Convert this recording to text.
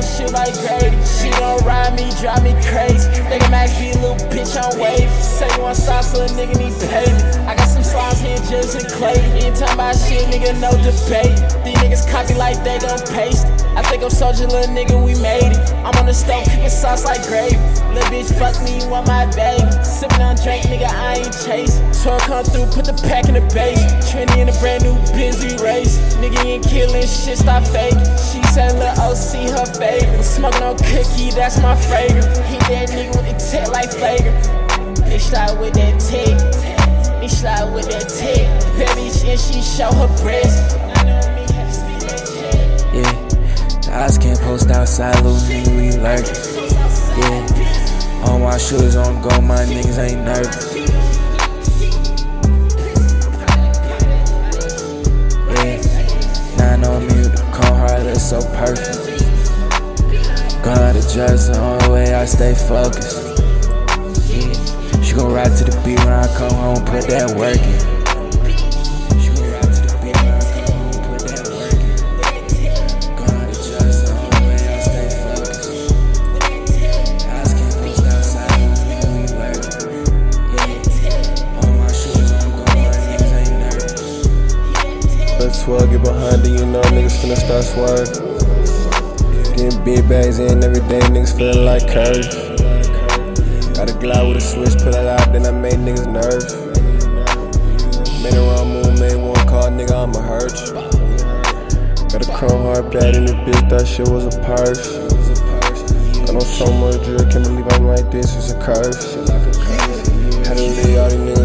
gon' shoot like McGrady. She gon' ride me, drive me crazy. Nigga Max be little bitch on wave. Say you want sauce, a nigga need payment. I got some slimes here, just in clay. Talking about shit, nigga, no debate. These niggas copy like they gon' paste. I think I'm soldier, little nigga, we made it. I'm on the stove cooking sauce like gravy. Little bitch, fuck me, you want my baby. Sippin' on drink, nigga, I ain't chase. So I come through, put the pack in the base. Trinity in a brand new Benzie race. Nigga ain't killing shit, stop faking. She said, Lil' OC, her favorite. Smoking on cookie, that's my favorite. Hit that nigga with the tech like flagrant. Bitch, slide with that tick. Bitch, slide with that tick. Baby, and she show her breast. Yeah, eyes can't post outside, little nigga, we lurking. Yeah, all my shooters on go, my niggas ain't nervous. So perfect. Gonna adjust the only way I stay focused. She gon' ride to the beat when I come home, put that work in. Let's 12 get behind it, you know niggas finna start swerving. Getting big bags in every day, niggas feeling like curves. Got a glide with a switch, put it out, then I made niggas nervous. Made a wrong move, made one call, nigga, I'ma hurt. you. Got a chrome heart pad in the bitch, that shit was a purse. Got on so much drill, can't believe I'm like this, it's a curse. Had to leave all these niggas